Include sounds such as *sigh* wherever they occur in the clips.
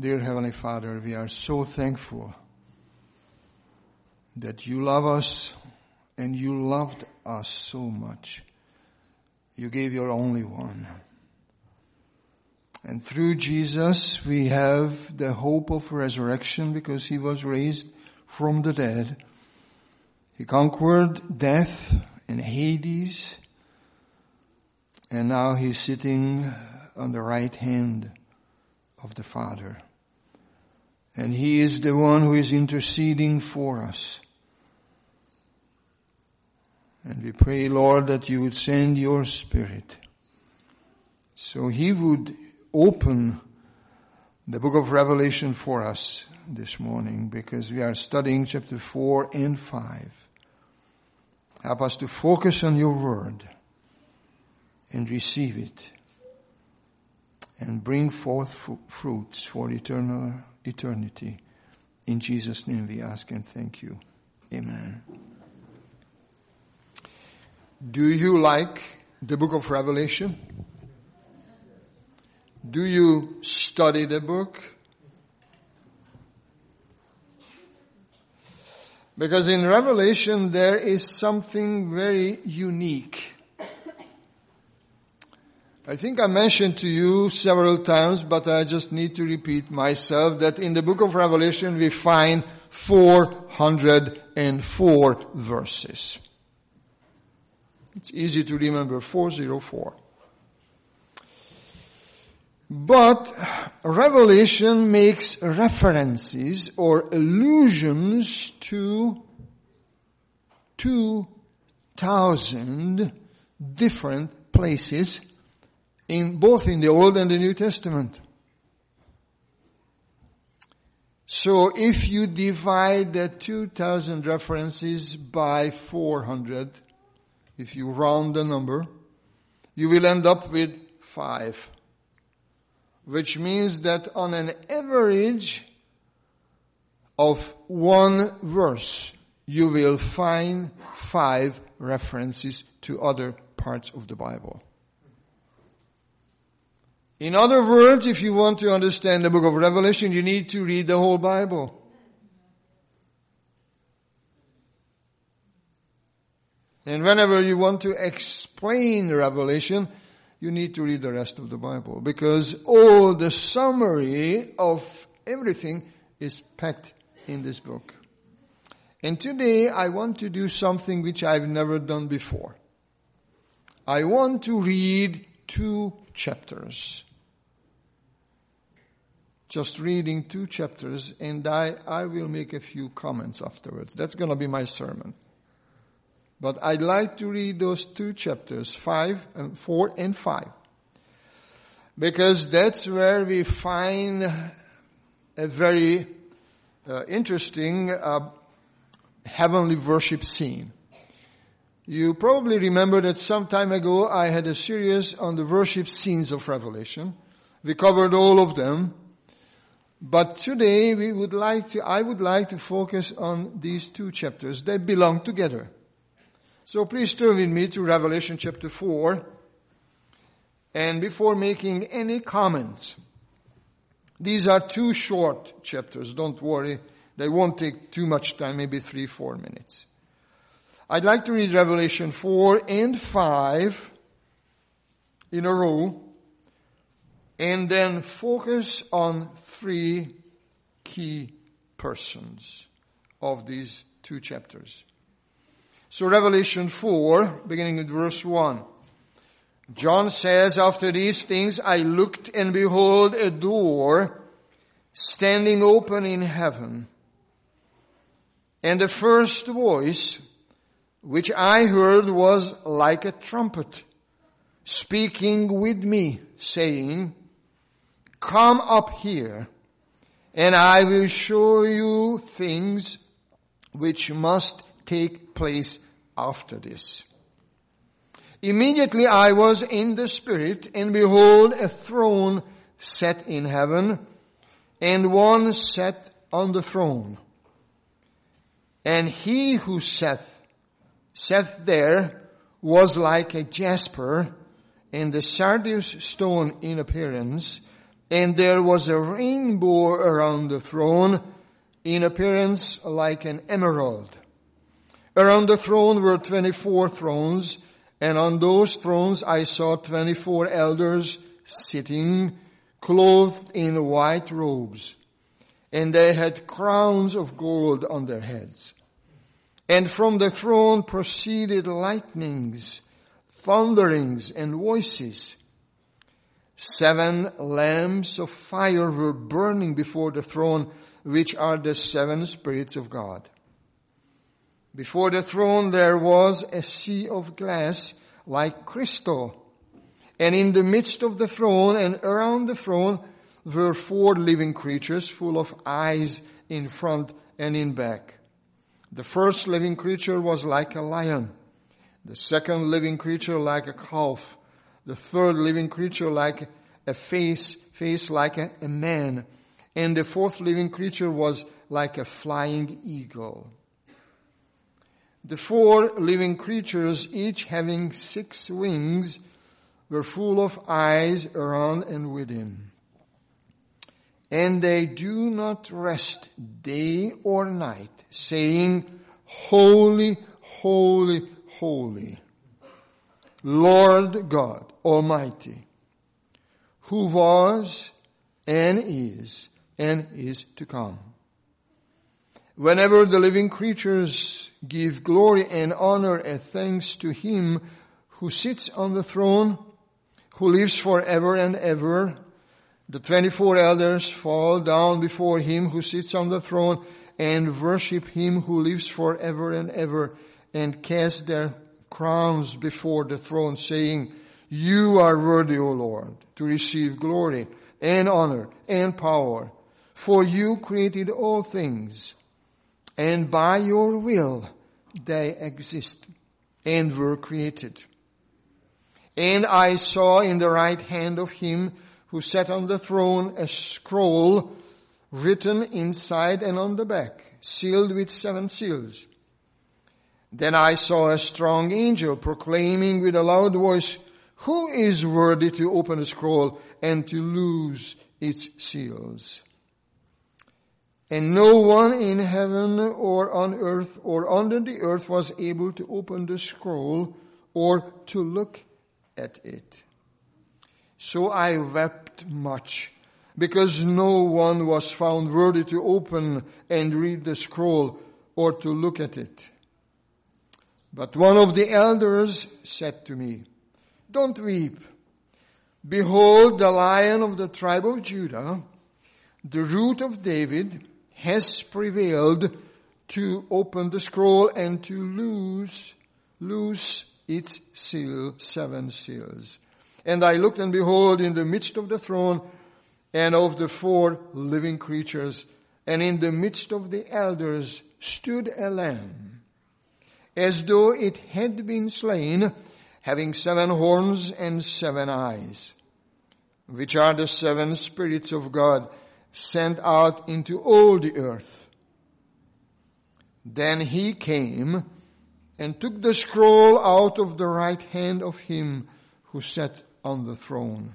Dear Heavenly Father, we are so thankful that you love us and you loved us so much. You gave your only one. And through Jesus, we have the hope of resurrection because he was raised from the dead. He conquered death and Hades. And now he's sitting on the right hand of the Father. And he is the one who is interceding for us. And we pray, Lord, that you would send your spirit so he would open the book of Revelation for us this morning because we are studying chapter 4 and 5. Help us to focus on your word and receive it and bring forth fruits for eternal eternity. In Jesus' name we ask and thank you. Amen. Do you like the book of Revelation? Do you study the book? Because in Revelation there is something very unique. I think I mentioned to you several times, but I just need to repeat myself that in the book of Revelation we find 404 verses. It's easy to remember 404. But Revelation makes references or allusions to 2,000 different places in both in the Old and the New Testament. So if you divide the 2,000 references by 400, if you round the number, you will end up with five which means that on an average of one verse, you will find five references to other parts of the Bible. In other words, if you want to understand the book of Revelation, you need to read the whole Bible. And whenever you want to explain Revelation, you need to read the rest of the Bible because all the summary of everything is packed in this book. And today I want to do something which I've never done before. I want to read two chapters. Just reading two chapters and I, I will make a few comments afterwards. That's gonna be my sermon. But I'd like to read those two chapters, five and four and five. Because that's where we find a very uh, interesting uh, heavenly worship scene. You probably remember that some time ago I had a series on the worship scenes of Revelation. We covered all of them. But today we would like to, I would like to focus on these two chapters. They belong together. So please turn with me to Revelation chapter 4. And before making any comments, these are two short chapters. Don't worry. They won't take too much time, maybe three, four minutes. I'd like to read Revelation 4 and 5 in a row and then focus on three key persons of these two chapters. So Revelation 4, beginning with verse 1. John says, after these things I looked and behold a door standing open in heaven. And the first voice which I heard was like a trumpet speaking with me saying, come up here and I will show you things which must take place after this. Immediately I was in the Spirit, and behold, a throne set in heaven, and one sat on the throne. And he who sat, sat there was like a jasper, and the sardius stone in appearance, And there was a rainbow around the throne in appearance like an emerald. Around the throne were 24 thrones, and on those thrones I saw 24 elders sitting, clothed in white robes, and they had crowns of gold on their heads. And from the throne proceeded lightnings, thunderings, and voices. Seven lamps of fire were burning before the throne, which are the seven spirits of God. Before the throne there was a sea of glass like crystal. And in the midst of the throne and around the throne were four living creatures full of eyes in front and in back. The first living creature was like a lion. The second living creature like a calf. The third living creature like a face, face like a, a man. And the fourth living creature was like a flying eagle. The four living creatures, each having six wings, were full of eyes around and within. And they do not rest day or night, saying, Holy, holy, holy, Lord God Almighty, who was and is and is to come. Whenever the living creatures give glory and honor and thanks to him who sits on the throne, who lives forever and ever, the 24 elders fall down before him who sits on the throne and worship him who lives forever and ever and cast their crowns before the throne saying, you are worthy, O Lord, to receive glory and honor and power, for you created all things and by your will they exist and were created. And I saw in the right hand of him who sat on the throne a scroll written inside and on the back, sealed with seven seals. Then I saw a strong angel proclaiming with a loud voice, who is worthy to open the scroll and to loose its seals? And no one in heaven or on earth or under the earth was able to open the scroll or to look at it. So I wept much because no one was found worthy to open and read the scroll or to look at it. But one of the elders said to me, don't weep. Behold, the lion of the tribe of Judah, the root of David, has prevailed to open the scroll and to loose, loose its seal, seven seals. And I looked and behold in the midst of the throne and of the four living creatures and in the midst of the elders stood a lamb as though it had been slain having seven horns and seven eyes, which are the seven spirits of God sent out into all the earth. Then he came and took the scroll out of the right hand of him who sat on the throne.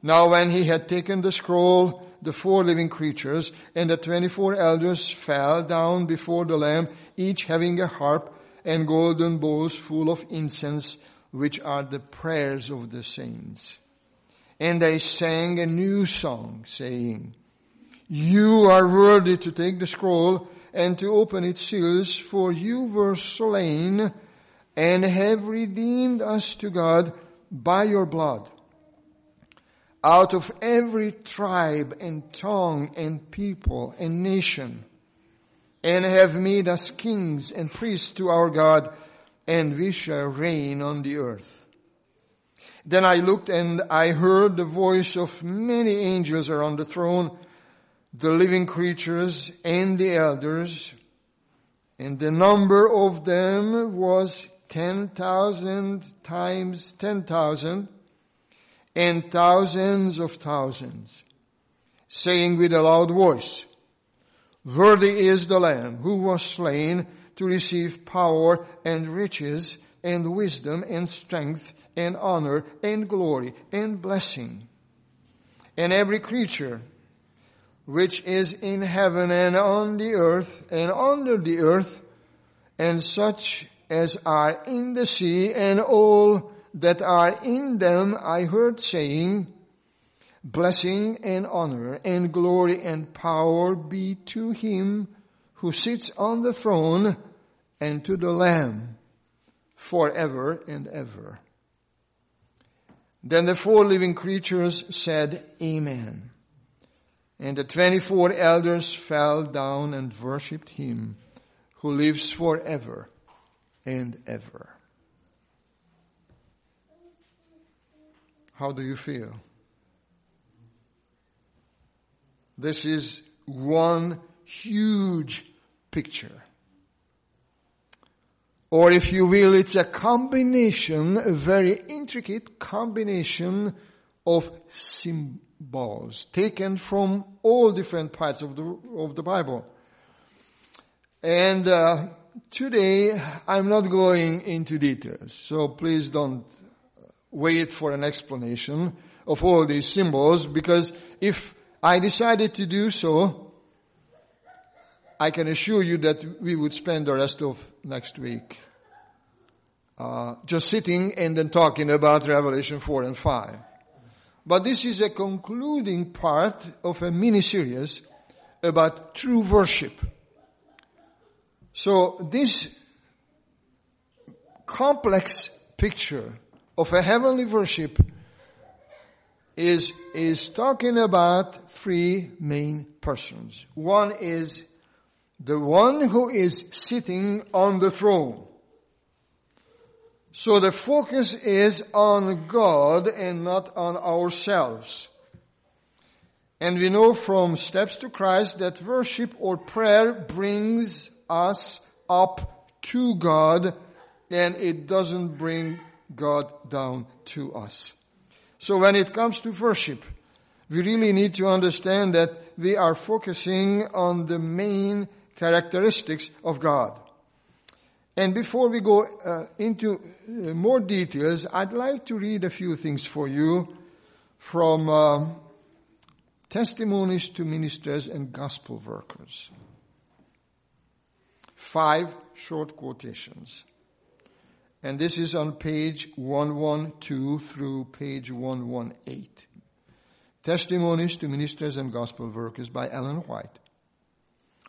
Now when he had taken the scroll, the four living creatures and the twenty-four elders fell down before the Lamb, each having a harp and golden bowls full of incense, which are the prayers of the saints. And they sang a new song saying, You are worthy to take the scroll and to open its seals, for you were slain and have redeemed us to God by your blood out of every tribe and tongue and people and nation and have made us kings and priests to our God, and we shall reign on the earth. Then I looked and I heard the voice of many angels around the throne, the living creatures and the elders, and the number of them was ten thousand times ten thousand, and thousands of thousands, saying with a loud voice, Worthy is the Lamb who was slain to receive power and riches and wisdom and strength and honor and glory and blessing. and every creature which is in heaven and on the earth and under the earth and such as are in the sea and all that are in them I heard saying, blessing and honor and glory and power be to him who sits on the throne and to the Lamb forever and ever. Then the four living creatures said, Amen. And the 24 elders fell down and worshipped him who lives forever and ever. How do you feel? This is one huge picture. Or if you will, it's a combination, a very intricate combination of symbols taken from all different parts of the, of the Bible. And uh, today I'm not going into details, so please don't wait for an explanation of all these symbols because if I decided to do so, I can assure you that we would spend the rest of next week uh, just sitting and then talking about Revelation 4 and 5. But this is a concluding part of a mini series about true worship. So this complex picture of a heavenly worship is, is talking about three main persons. One is the one who is sitting on the throne. So the focus is on God and not on ourselves. And we know from Steps to Christ that worship or prayer brings us up to God and it doesn't bring God down to us. So when it comes to worship, we really need to understand that we are focusing on the main characteristics of God. And before we go uh, into uh, more details, I'd like to read a few things for you from um, Testimonies to Ministers and Gospel Workers. Five short quotations. And this is on page 112 through page 118. Testimonies to Ministers and Gospel Workers by Ellen White.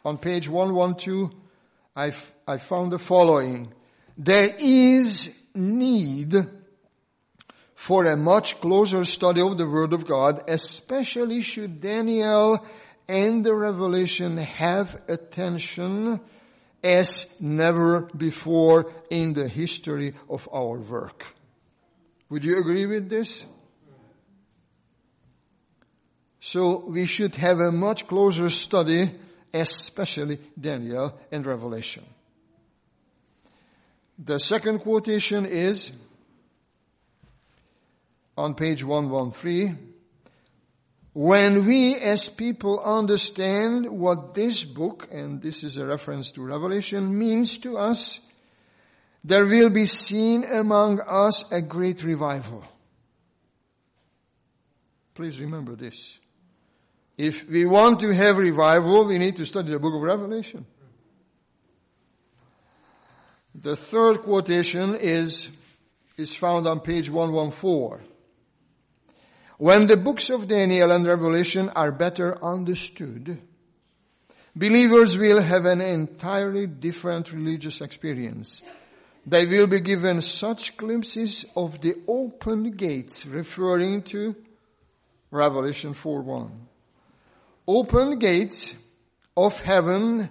On page 112, I, I found the following. There is need for a much closer study of the Word of God, especially should Daniel and the Revelation have attention as never before in the history of our work. Would you agree with this? So we should have a much closer study, especially Daniel and Revelation. The second quotation is on page 113. When we as people understand what this book, and this is a reference to Revelation, means to us, there will be seen among us a great revival. Please remember this. If we want to have revival, we need to study the book of Revelation. The third quotation is, is found on page 114. When the books of Daniel and Revelation are better understood, believers will have an entirely different religious experience. They will be given such glimpses of the open gates referring to Revelation 4.1. Open gates of heaven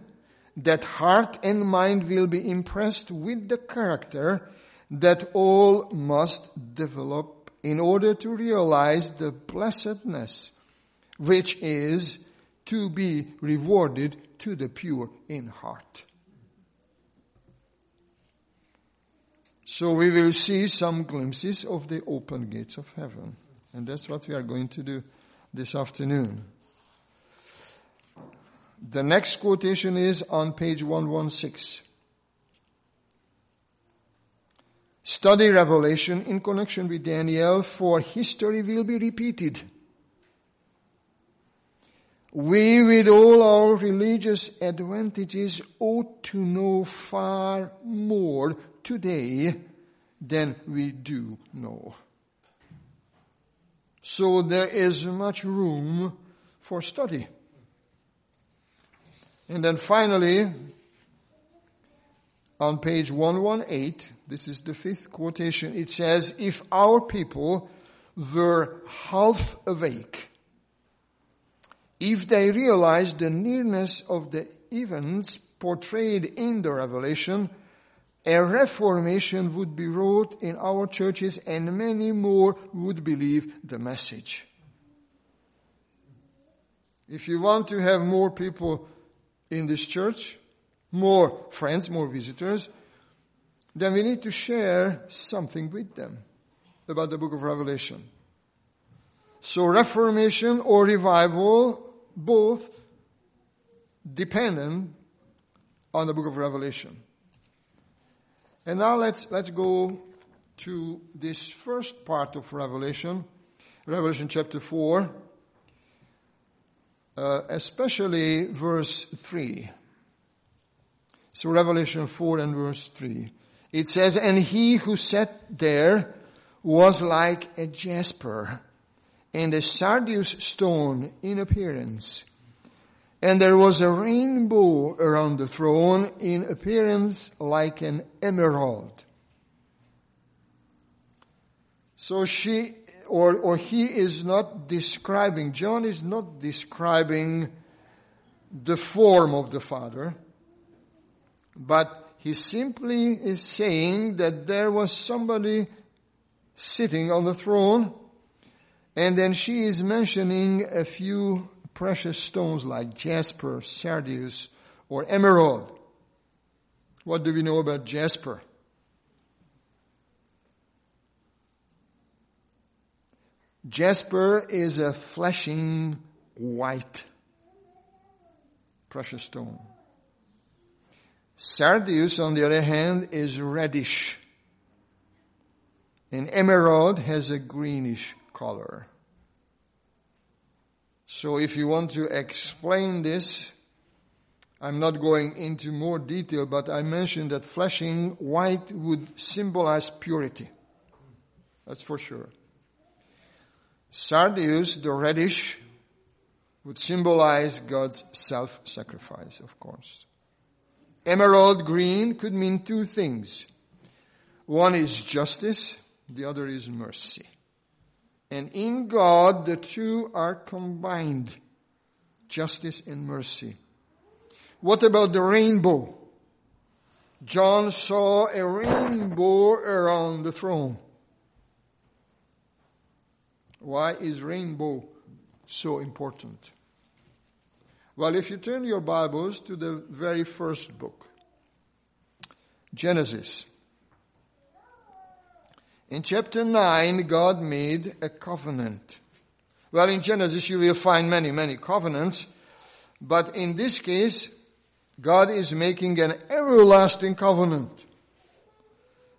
that heart and mind will be impressed with the character that all must develop in order to realize the blessedness which is to be rewarded to the pure in heart. So we will see some glimpses of the open gates of heaven. And that's what we are going to do this afternoon. The next quotation is on page 116. Study Revelation in connection with Daniel, for history will be repeated. we with all our religious advantages ought to know far more today than we do know. So there is much room for study. And then finally, on page 118, this is the fifth quotation, it says, if our people were half awake, if they realized the nearness of the events portrayed in the revelation, a reformation would be wrought in our churches and many more would believe the message. If you want to have more people in this church, more friends, more visitors, then we need to share something with them about the book of Revelation. So reformation or revival, both dependent on the book of Revelation. And now let's, let's go to this first part of Revelation, Revelation chapter 4, uh, especially verse 3. So Revelation 4 and verse 3. It says, And he who sat there was like a jasper and a sardius stone in appearance and there was a rainbow around the throne in appearance like an emerald. So she, or, or he is not describing, John is not describing the form of the Father, but he simply is saying that there was somebody sitting on the throne, and then she is mentioning a few precious stones like jasper, sardius, or emerald. What do we know about jasper? Jasper is a flashing white precious stone. Sardius, on the other hand, is reddish. And emerald has a greenish color. So if you want to explain this, I'm not going into more detail, but I mentioned that flashing white would symbolize purity. That's for sure. Sardius, the reddish, would symbolize God's self-sacrifice, of course. Emerald green could mean two things. One is justice, the other is mercy. And in God, the two are combined. Justice and mercy. What about the rainbow? John saw a rainbow around the throne. Why is rainbow so important? Well, if you turn your Bibles to the very first book, Genesis, in chapter 9, God made a covenant. Well, in Genesis, you will find many, many covenants. But in this case, God is making an everlasting covenant.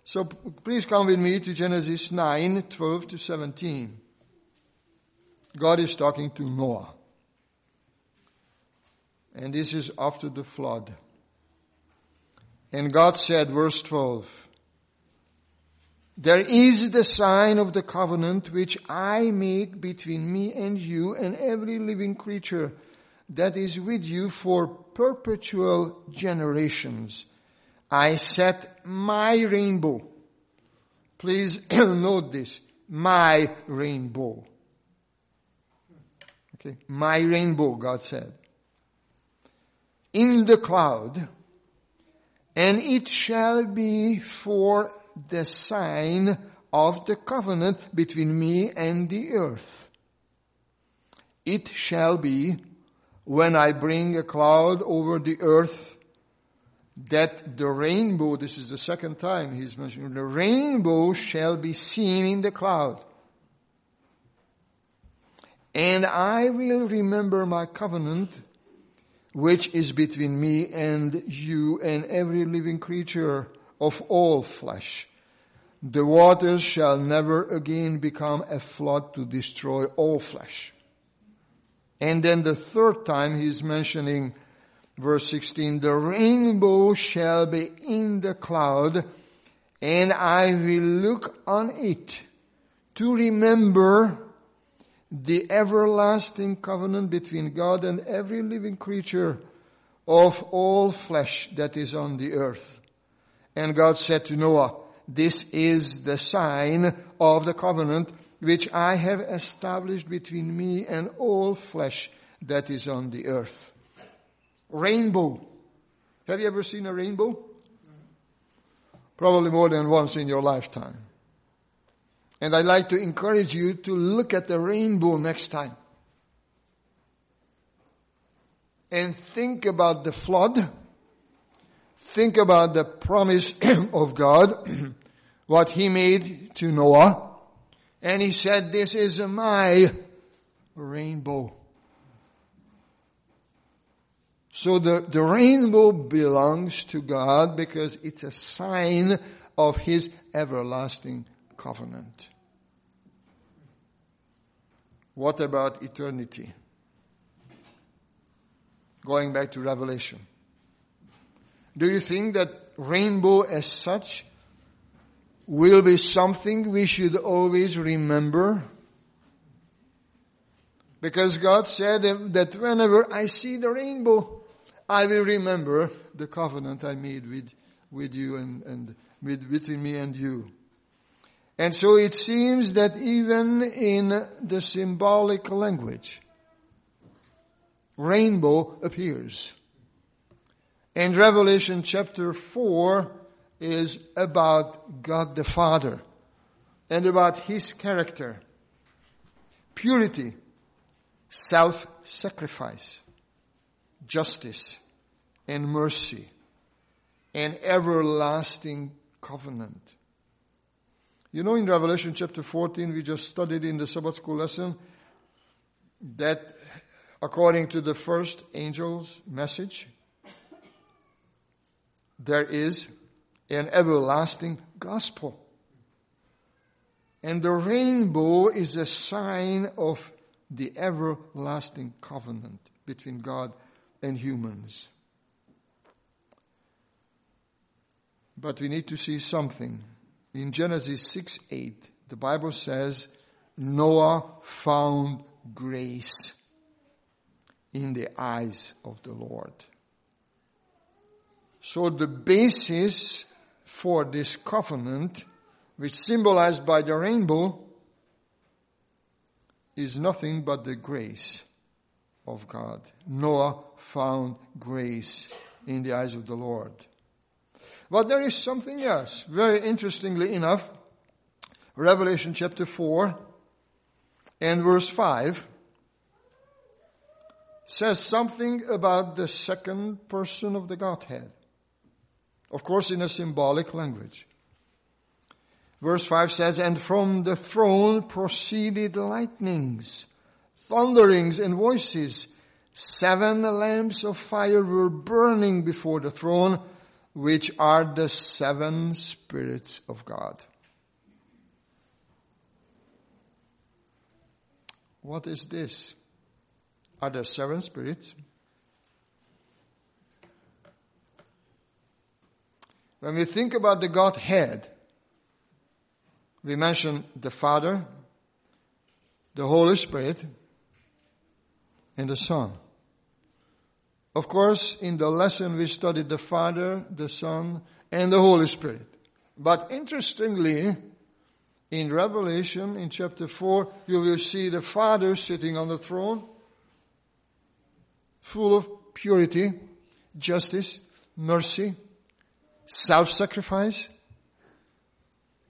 So please come with me to Genesis 9, 12 to 17. God is talking to Noah. And this is after the flood. And God said, verse 12, there is the sign of the covenant which I make between me and you and every living creature that is with you for perpetual generations. I set my rainbow. Please *clears throat* note this. My rainbow. Okay. My rainbow, God said. In the cloud, and it shall be for the sign of the covenant between me and the earth. It shall be when I bring a cloud over the earth that the rainbow, this is the second time he's mentioning, the rainbow shall be seen in the cloud. And I will remember my covenant which is between me and you and every living creature of all flesh. The waters shall never again become a flood to destroy all flesh. And then the third time he's mentioning verse 16, the rainbow shall be in the cloud and I will look on it to remember the everlasting covenant between God and every living creature of all flesh that is on the earth. And God said to Noah, this is the sign of the covenant which I have established between me and all flesh that is on the earth. Rainbow. Have you ever seen a rainbow? Probably more than once in your lifetime. And I'd like to encourage you to look at the rainbow next time. And think about the flood. Think about the promise *clears throat* of God, *clears throat* what He made to Noah. And He said, this is my rainbow. So the, the rainbow belongs to God because it's a sign of His everlasting covenant. What about eternity? Going back to Revelation. Do you think that rainbow as such will be something we should always remember? Because God said that whenever I see the rainbow, I will remember the covenant I made with, with you and, and with, between me and you. And so it seems that even in the symbolic language, rainbow appears. And Revelation chapter 4 is about God the Father and about His character, purity, self-sacrifice, justice, and mercy, and everlasting covenant. You know in Revelation chapter 14, we just studied in the Sabbath school lesson that according to the first angel's message, there is an everlasting gospel. And the rainbow is a sign of the everlasting covenant between God and humans. But we need to see something in Genesis 6 8, the Bible says, Noah found grace in the eyes of the Lord. So the basis for this covenant, which symbolized by the rainbow, is nothing but the grace of God. Noah found grace in the eyes of the Lord. But there is something else. Very interestingly enough, Revelation chapter 4 and verse 5 says something about the second person of the Godhead. Of course, in a symbolic language. Verse 5 says, And from the throne proceeded lightnings, thunderings, and voices. Seven lamps of fire were burning before the throne which are the seven spirits of God. What is this? Are there seven spirits? When we think about the Godhead, we mention the Father, the Holy Spirit, and the Son. Of course, in the lesson we studied the Father, the Son, and the Holy Spirit. But interestingly, in Revelation, in chapter 4, you will see the Father sitting on the throne, full of purity, justice, mercy, self-sacrifice.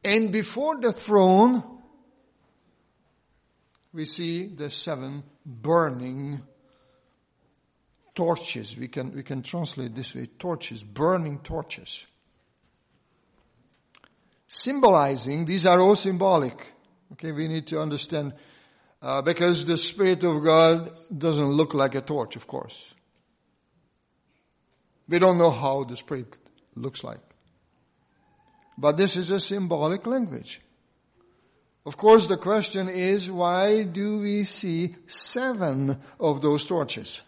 And before the throne, we see the seven burning torches. We can, we can translate this way, torches, burning torches. Symbolizing, these are all symbolic. Okay, we need to understand, uh, because the Spirit of God doesn't look like a torch, of course. We don't know how the Spirit looks like. But this is a symbolic language. Of course, the question is, why do we see seven of those torches?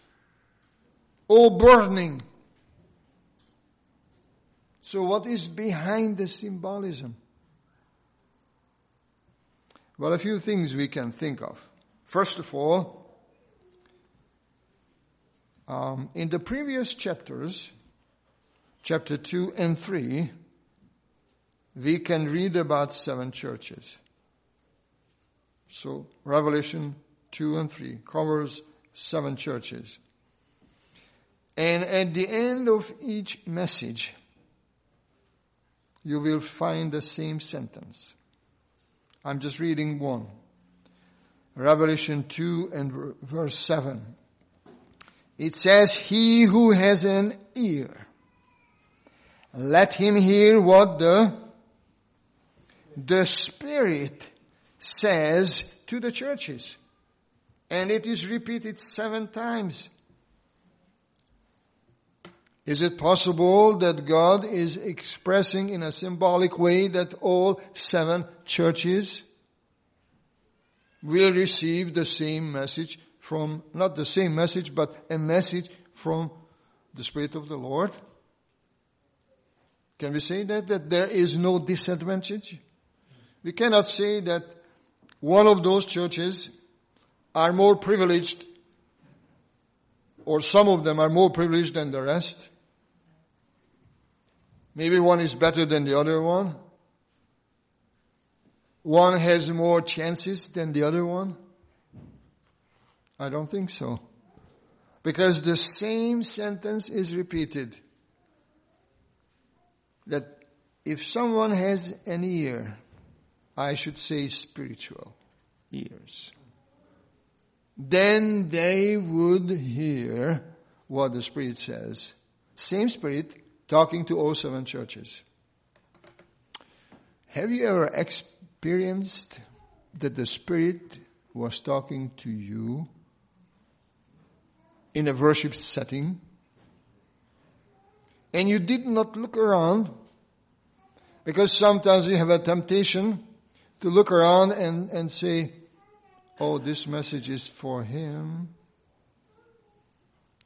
All burning. So what is behind the symbolism? Well, a few things we can think of. First of all, um, in the previous chapters, chapter 2 and 3, we can read about seven churches. So Revelation 2 and 3 covers seven churches. And at the end of each message, you will find the same sentence. I'm just reading one. Revelation 2 and verse 7. It says, He who has an ear, let him hear what the, the Spirit says to the churches. And it is repeated seven times. Is it possible that God is expressing in a symbolic way that all seven churches will receive the same message from, not the same message, but a message from the Spirit of the Lord? Can we say that? That there is no disadvantage? We cannot say that one of those churches are more privileged or some of them are more privileged than the rest. Maybe one is better than the other one. One has more chances than the other one. I don't think so. Because the same sentence is repeated. That if someone has an ear, I should say spiritual ears. Then they would hear what the Spirit says. Same Spirit talking to all seven churches. Have you ever experienced that the Spirit was talking to you in a worship setting and you did not look around because sometimes you have a temptation to look around and, and say, oh, this message is for him.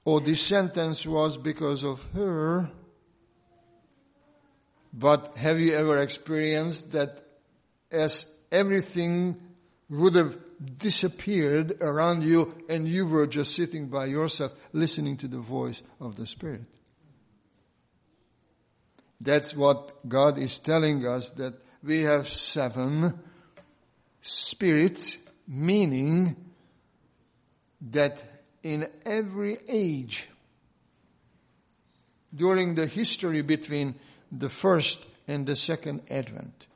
Or this sentence was because of her. But have you ever experienced that as everything would have disappeared around you and you were just sitting by yourself listening to the voice of the Spirit? That's what God is telling us that we have seven spirits, meaning that in every age, during the history between the first and the second advent,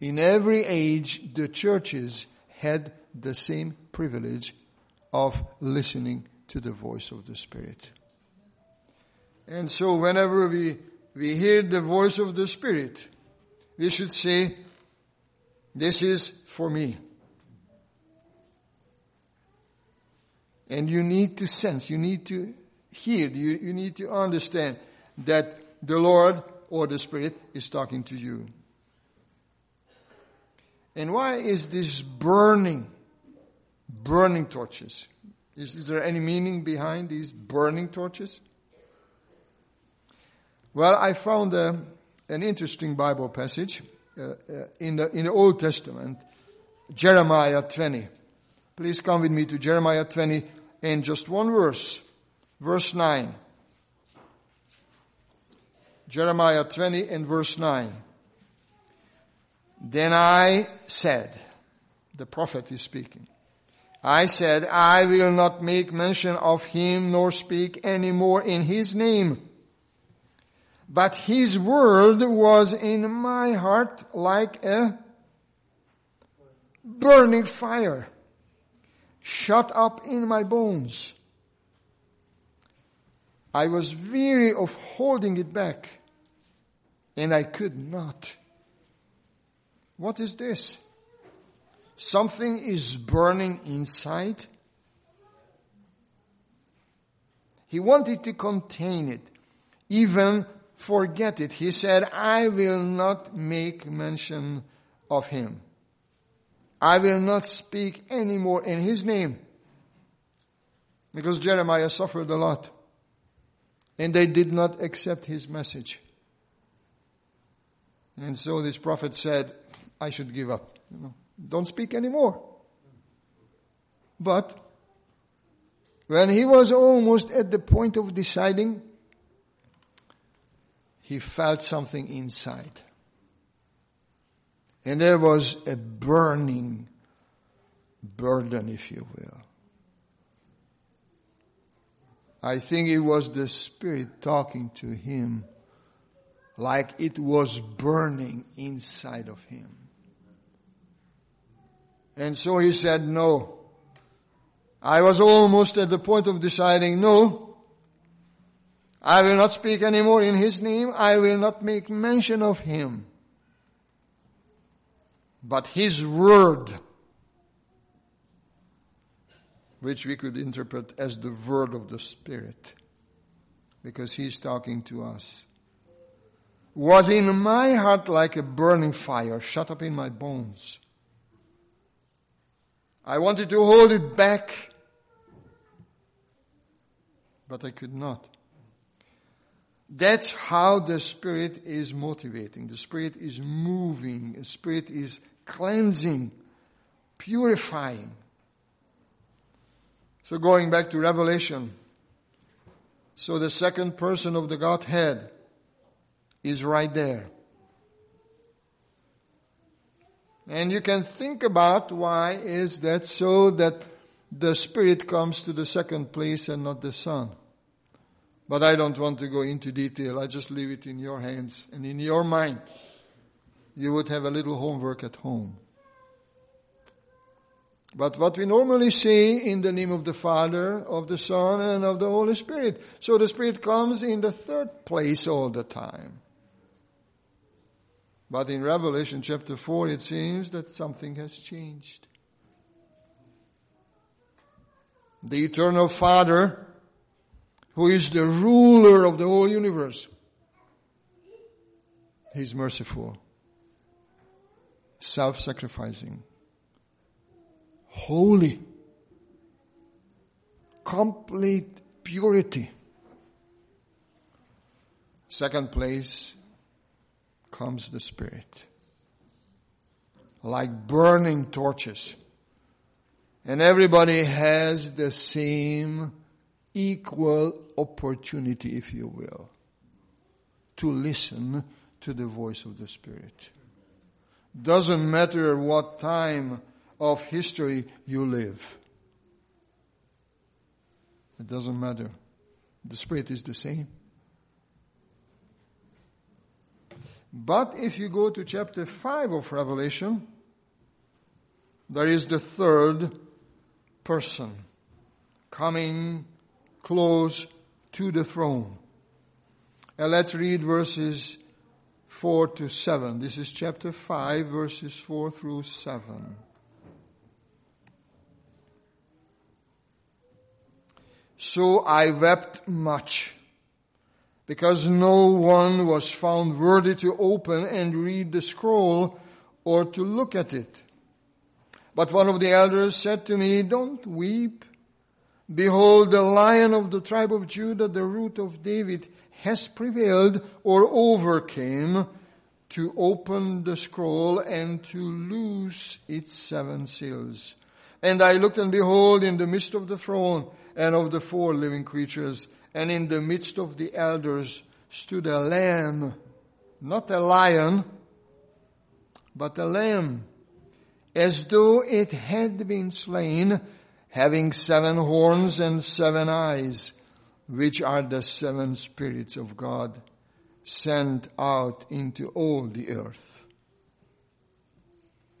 in every age, the churches had the same privilege of listening to the voice of the Spirit. And so whenever we, we hear the voice of the Spirit, we should say, this is for me. And you need to sense, you need to hear, you, you need to understand that the Lord or the Spirit is talking to you. And why is this burning, burning torches? Is, is there any meaning behind these burning torches? Well, I found a, an interesting Bible passage uh, uh, in, the, in the Old Testament, Jeremiah 20. Please come with me to Jeremiah 20 and just one verse, verse 9. Jeremiah 20 and verse 9. Then I said, the prophet is speaking, I said, I will not make mention of him nor speak any more in his name. But his word was in my heart like a burning fire, shut up in my bones. I was weary of holding it back, and I could not. What is this? Something is burning inside. He wanted to contain it, even forget it. He said, I will not make mention of him. I will not speak anymore in his name. Because Jeremiah suffered a lot. And they did not accept his message. And so this prophet said, I should give up. You know, don't speak anymore. But when he was almost at the point of deciding, he felt something inside. And there was a burning burden, if you will. I think it was the Spirit talking to him like it was burning inside of him. And so he said, no. I was almost at the point of deciding, no, I will not speak anymore in his name. I will not make mention of him. But his word, which we could interpret as the word of the Spirit, because he's talking to us, was in my heart like a burning fire shut up in my bones. I wanted to hold it back, but I could not. That's how the Spirit is motivating. The Spirit is moving. The Spirit is cleansing, purifying. So going back to Revelation. So the second person of the Godhead is right there. And you can think about why is that so that the Spirit comes to the second place and not the Son. But I don't want to go into detail. I just leave it in your hands and in your mind you would have a little homework at home. But what we normally say in the name of the Father, of the Son, and of the Holy Spirit. So the Spirit comes in the third place all the time. But in Revelation chapter 4, it seems that something has changed. The eternal Father, who is the ruler of the whole universe, He's merciful self-sacrificing, holy, complete purity. Second place comes the Spirit. Like burning torches. And everybody has the same equal opportunity, if you will, to listen to the voice of the Spirit. Doesn't matter what time of history you live. It doesn't matter. The Spirit is the same. But if you go to chapter 5 of Revelation, there is the third person coming close to the throne. And let's read verses 4 to 7. This is chapter 5, verses 4 through 7. So I wept much because no one was found worthy to open and read the scroll or to look at it. But one of the elders said to me, don't weep. Behold, the lion of the tribe of Judah, the root of David, has prevailed or overcame to open the scroll and to loose its seven seals. And I looked and behold in the midst of the throne and of the four living creatures and in the midst of the elders stood a lamb, not a lion, but a lamb, as though it had been slain, having seven horns and seven eyes which are the seven spirits of God sent out into all the earth.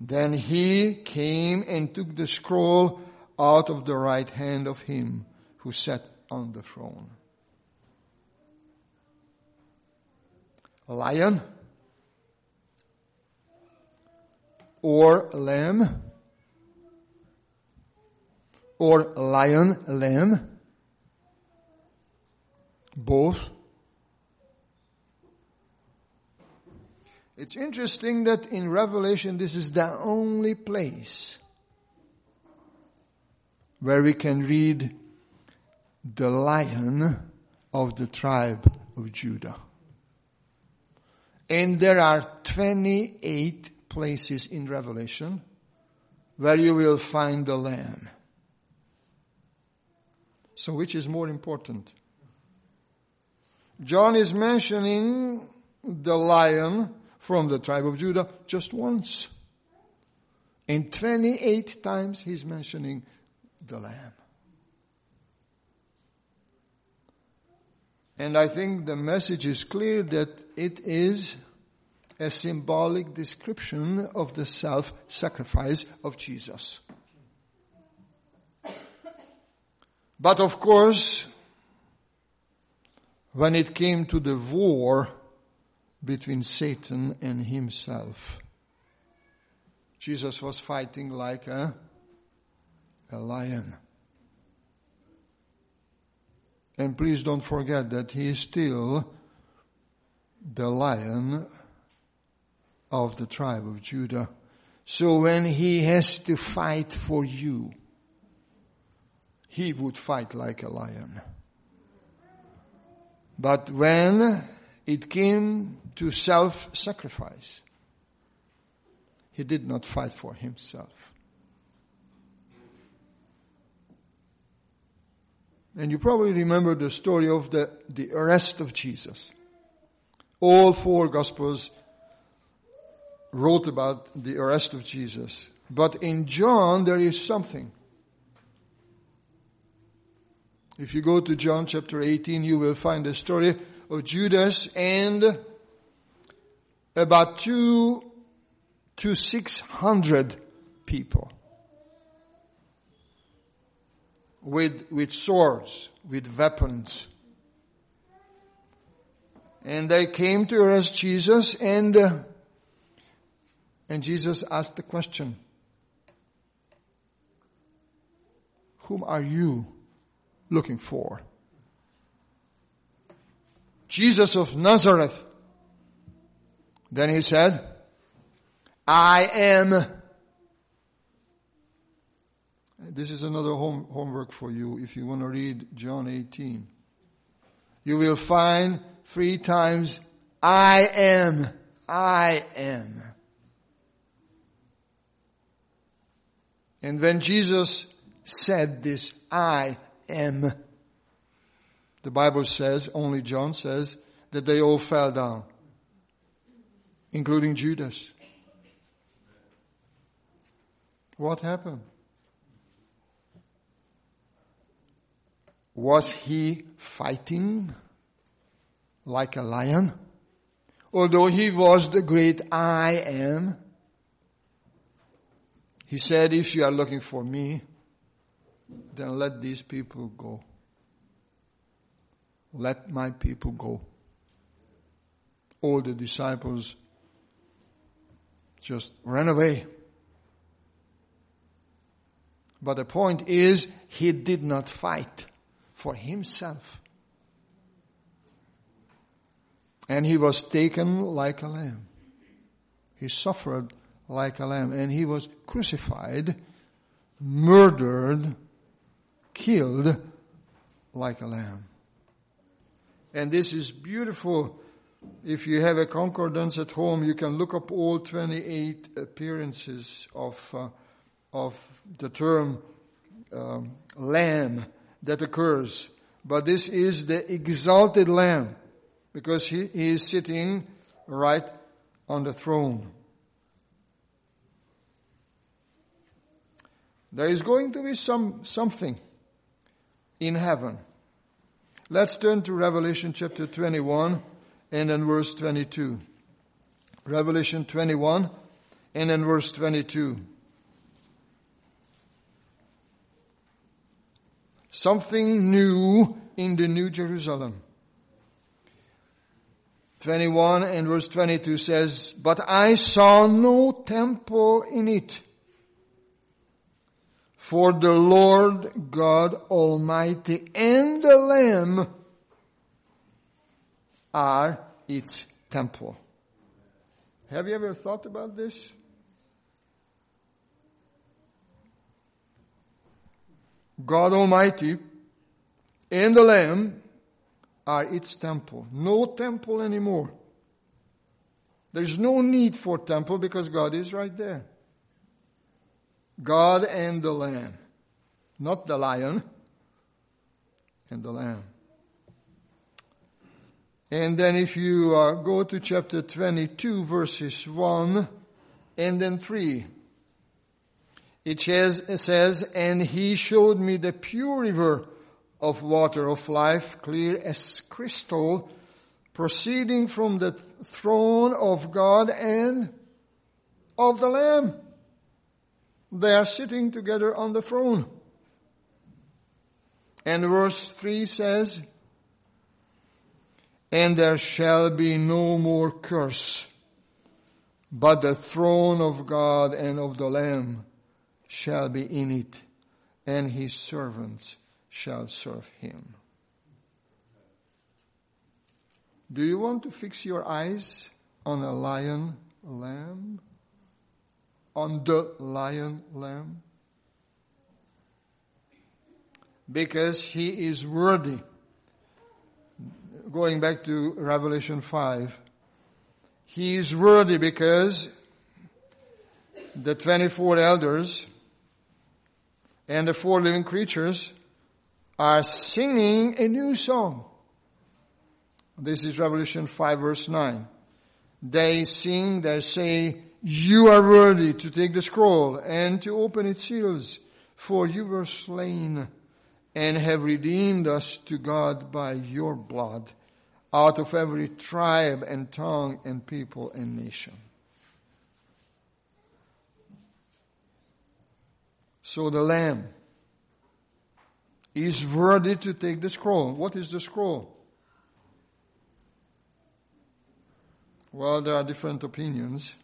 Then he came and took the scroll out of the right hand of him who sat on the throne. Lion or lamb or lion, lamb both. It's interesting that in Revelation this is the only place where we can read the lion of the tribe of Judah. And there are 28 places in Revelation where you will find the lamb. So which is more important? John is mentioning the lion from the tribe of Judah just once. And 28 times he's mentioning the lamb. And I think the message is clear that it is a symbolic description of the self-sacrifice of Jesus. But of course, when it came to the war between Satan and himself, Jesus was fighting like a, a lion. And please don't forget that he is still the lion of the tribe of Judah. So when he has to fight for you, he would fight like a lion. But when it came to self-sacrifice, he did not fight for himself. And you probably remember the story of the, the arrest of Jesus. All four gospels wrote about the arrest of Jesus. But in John there is something if you go to John chapter 18, you will find the story of Judas and about two to six hundred people with, with swords, with weapons. And they came to arrest Jesus and, uh, and Jesus asked the question, whom are you looking for. Jesus of Nazareth. Then he said, I am. This is another home, homework for you if you want to read John 18. You will find three times, I am, I am. And when Jesus said this, I am. The Bible says, only John says, that they all fell down, including Judas. What happened? Was he fighting like a lion? Although he was the great I am, he said, if you are looking for me, then let these people go. Let my people go. All the disciples just ran away. But the point is, he did not fight for himself. And he was taken like a lamb. He suffered like a lamb and he was crucified, murdered killed like a lamb. And this is beautiful. If you have a concordance at home, you can look up all 28 appearances of, uh, of the term um, lamb that occurs. But this is the exalted lamb because he, is sitting right on the throne. There is going to be some, something in heaven. Let's turn to Revelation chapter 21 and then verse 22. Revelation 21 and then verse 22. Something new in the New Jerusalem. 21 and verse 22 says, But I saw no temple in it for the Lord God Almighty and the Lamb are its temple. Have you ever thought about this? God Almighty and the Lamb are its temple. No temple anymore. There's no need for temple because God is right there. God and the Lamb. Not the lion and the Lamb. And then if you uh, go to chapter 22 verses 1 and then 3, it says, it says, and he showed me the pure river of water of life, clear as crystal, proceeding from the throne of God and of the Lamb. They are sitting together on the throne. And verse 3 says, and there shall be no more curse, but the throne of God and of the Lamb shall be in it, and his servants shall serve him. Do you want to fix your eyes on a lion lamb? On the lion lamb? Because he is worthy going back to Revelation 5, he is worthy because the 24 elders and the four living creatures are singing a new song. This is Revelation 5 verse 9. They sing, they say, you are worthy to take the scroll and to open its seals, for you were slain and have redeemed us to God by your blood out of every tribe and tongue and people and nation. So the Lamb is worthy to take the scroll. What is the scroll? Well, there are different opinions,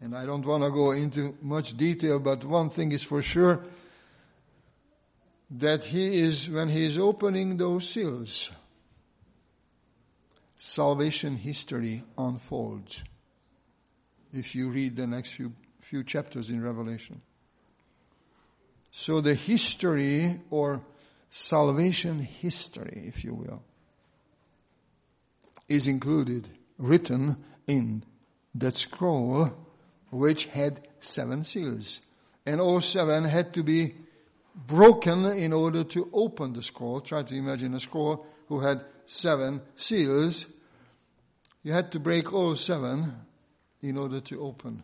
and I don't want to go into much detail, but one thing is for sure that he is, when he is opening those seals, salvation history unfolds if you read the next few, few chapters in Revelation. So the history or salvation history, if you will, is included, written in that scroll which had seven seals. And all seven had to be broken in order to open the scroll. Try to imagine a scroll who had seven seals you had to break all seven in order to open,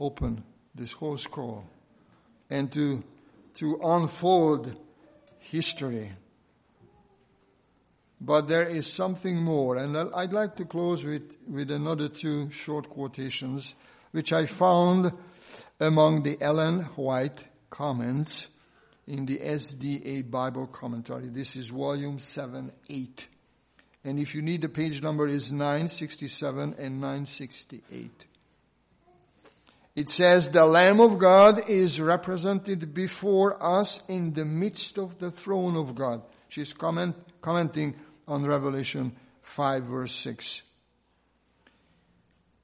open this whole scroll and to, to unfold history. But there is something more, and I'd like to close with, with another two short quotations, which I found among the Ellen White comments in the SDA Bible Commentary. This is volume 7, 8. And if you need the page number is 967 and 968. It says, the Lamb of God is represented before us in the midst of the throne of God. She's comment, commenting on Revelation 5 verse 6.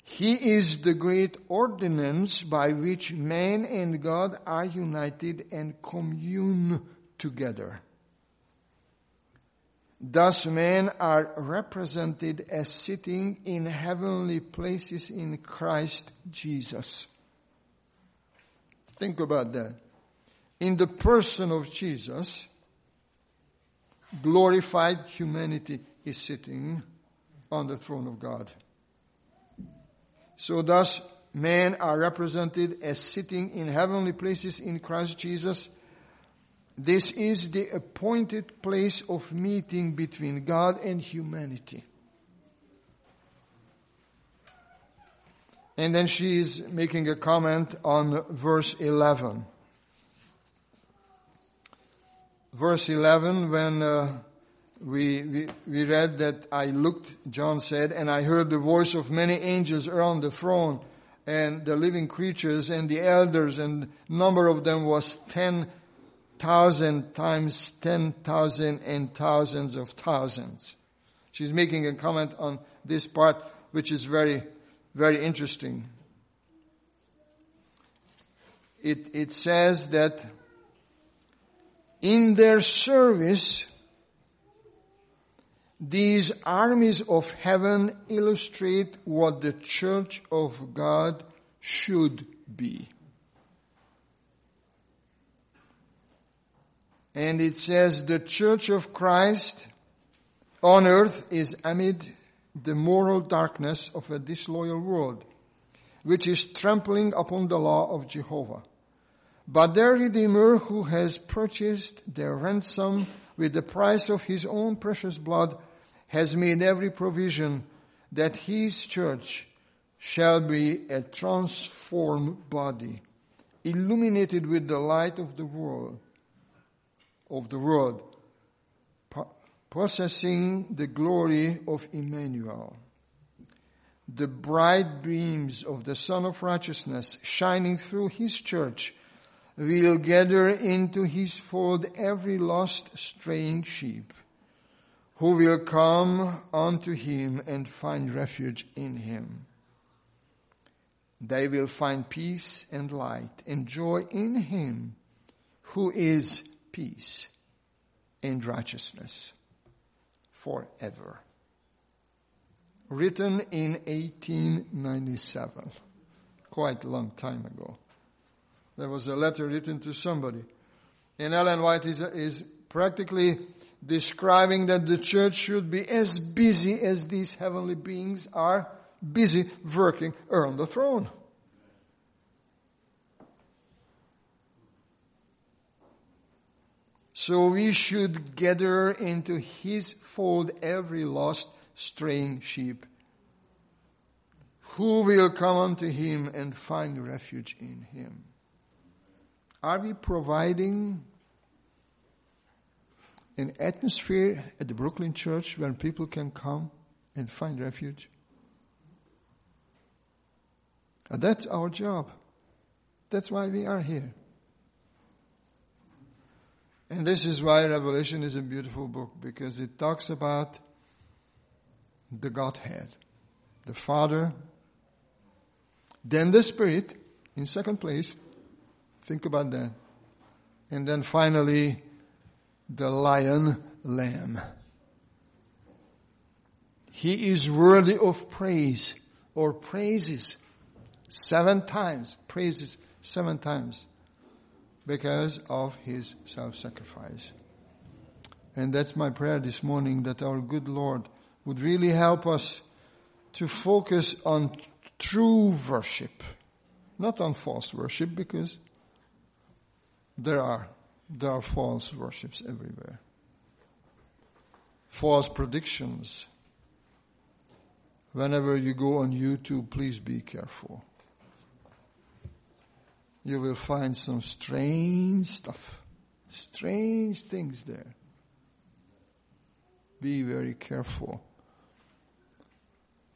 He is the great ordinance by which man and God are united and commune together. Thus men are represented as sitting in heavenly places in Christ Jesus. Think about that. In the person of Jesus, glorified humanity is sitting on the throne of God. So thus men are represented as sitting in heavenly places in Christ Jesus this is the appointed place of meeting between God and humanity. And then she is making a comment on verse 11. Verse 11, when uh, we, we, we read that I looked, John said, and I heard the voice of many angels around the throne and the living creatures and the elders, and number of them was ten thousand times ten thousand and thousands of thousands. She's making a comment on this part, which is very very interesting. It, it says that in their service, these armies of heaven illustrate what the church of God should be. And it says the church of Christ on earth is amid the moral darkness of a disloyal world, which is trampling upon the law of Jehovah. But their Redeemer who has purchased their ransom with the price of his own precious blood has made every provision that his church shall be a transformed body, illuminated with the light of the world, of the world, possessing the glory of Emmanuel. The bright beams of the Sun of Righteousness shining through his church will gather into his fold every lost straying sheep who will come unto him and find refuge in him. They will find peace and light and joy in him who is peace and righteousness forever. Written in 1897, quite a long time ago. There was a letter written to somebody. And Ellen White is, is practically describing that the church should be as busy as these heavenly beings are busy working around the throne. So we should gather into his fold every lost straying sheep. Who will come unto him and find refuge in him? Are we providing an atmosphere at the Brooklyn Church where people can come and find refuge? And that's our job. That's why we are here. And this is why Revelation is a beautiful book because it talks about the Godhead, the Father, then the Spirit in second place. Think about that. And then finally, the lion lamb. He is worthy of praise or praises seven times, praises seven times because of his self-sacrifice. And that's my prayer this morning that our good Lord would really help us to focus on true worship, not on false worship because there are there are false worships everywhere. False predictions. Whenever you go on YouTube, please be careful. You will find some strange stuff, strange things there. Be very careful.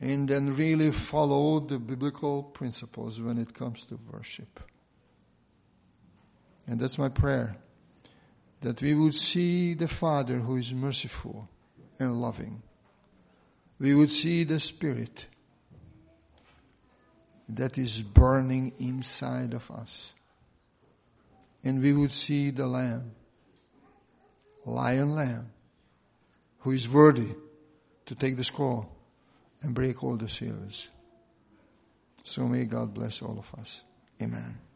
And then really follow the biblical principles when it comes to worship. And that's my prayer that we would see the Father who is merciful and loving. We would see the Spirit that is burning inside of us. And we would see the Lamb, Lion Lamb, who is worthy to take the scroll and break all the seals. So may God bless all of us. Amen.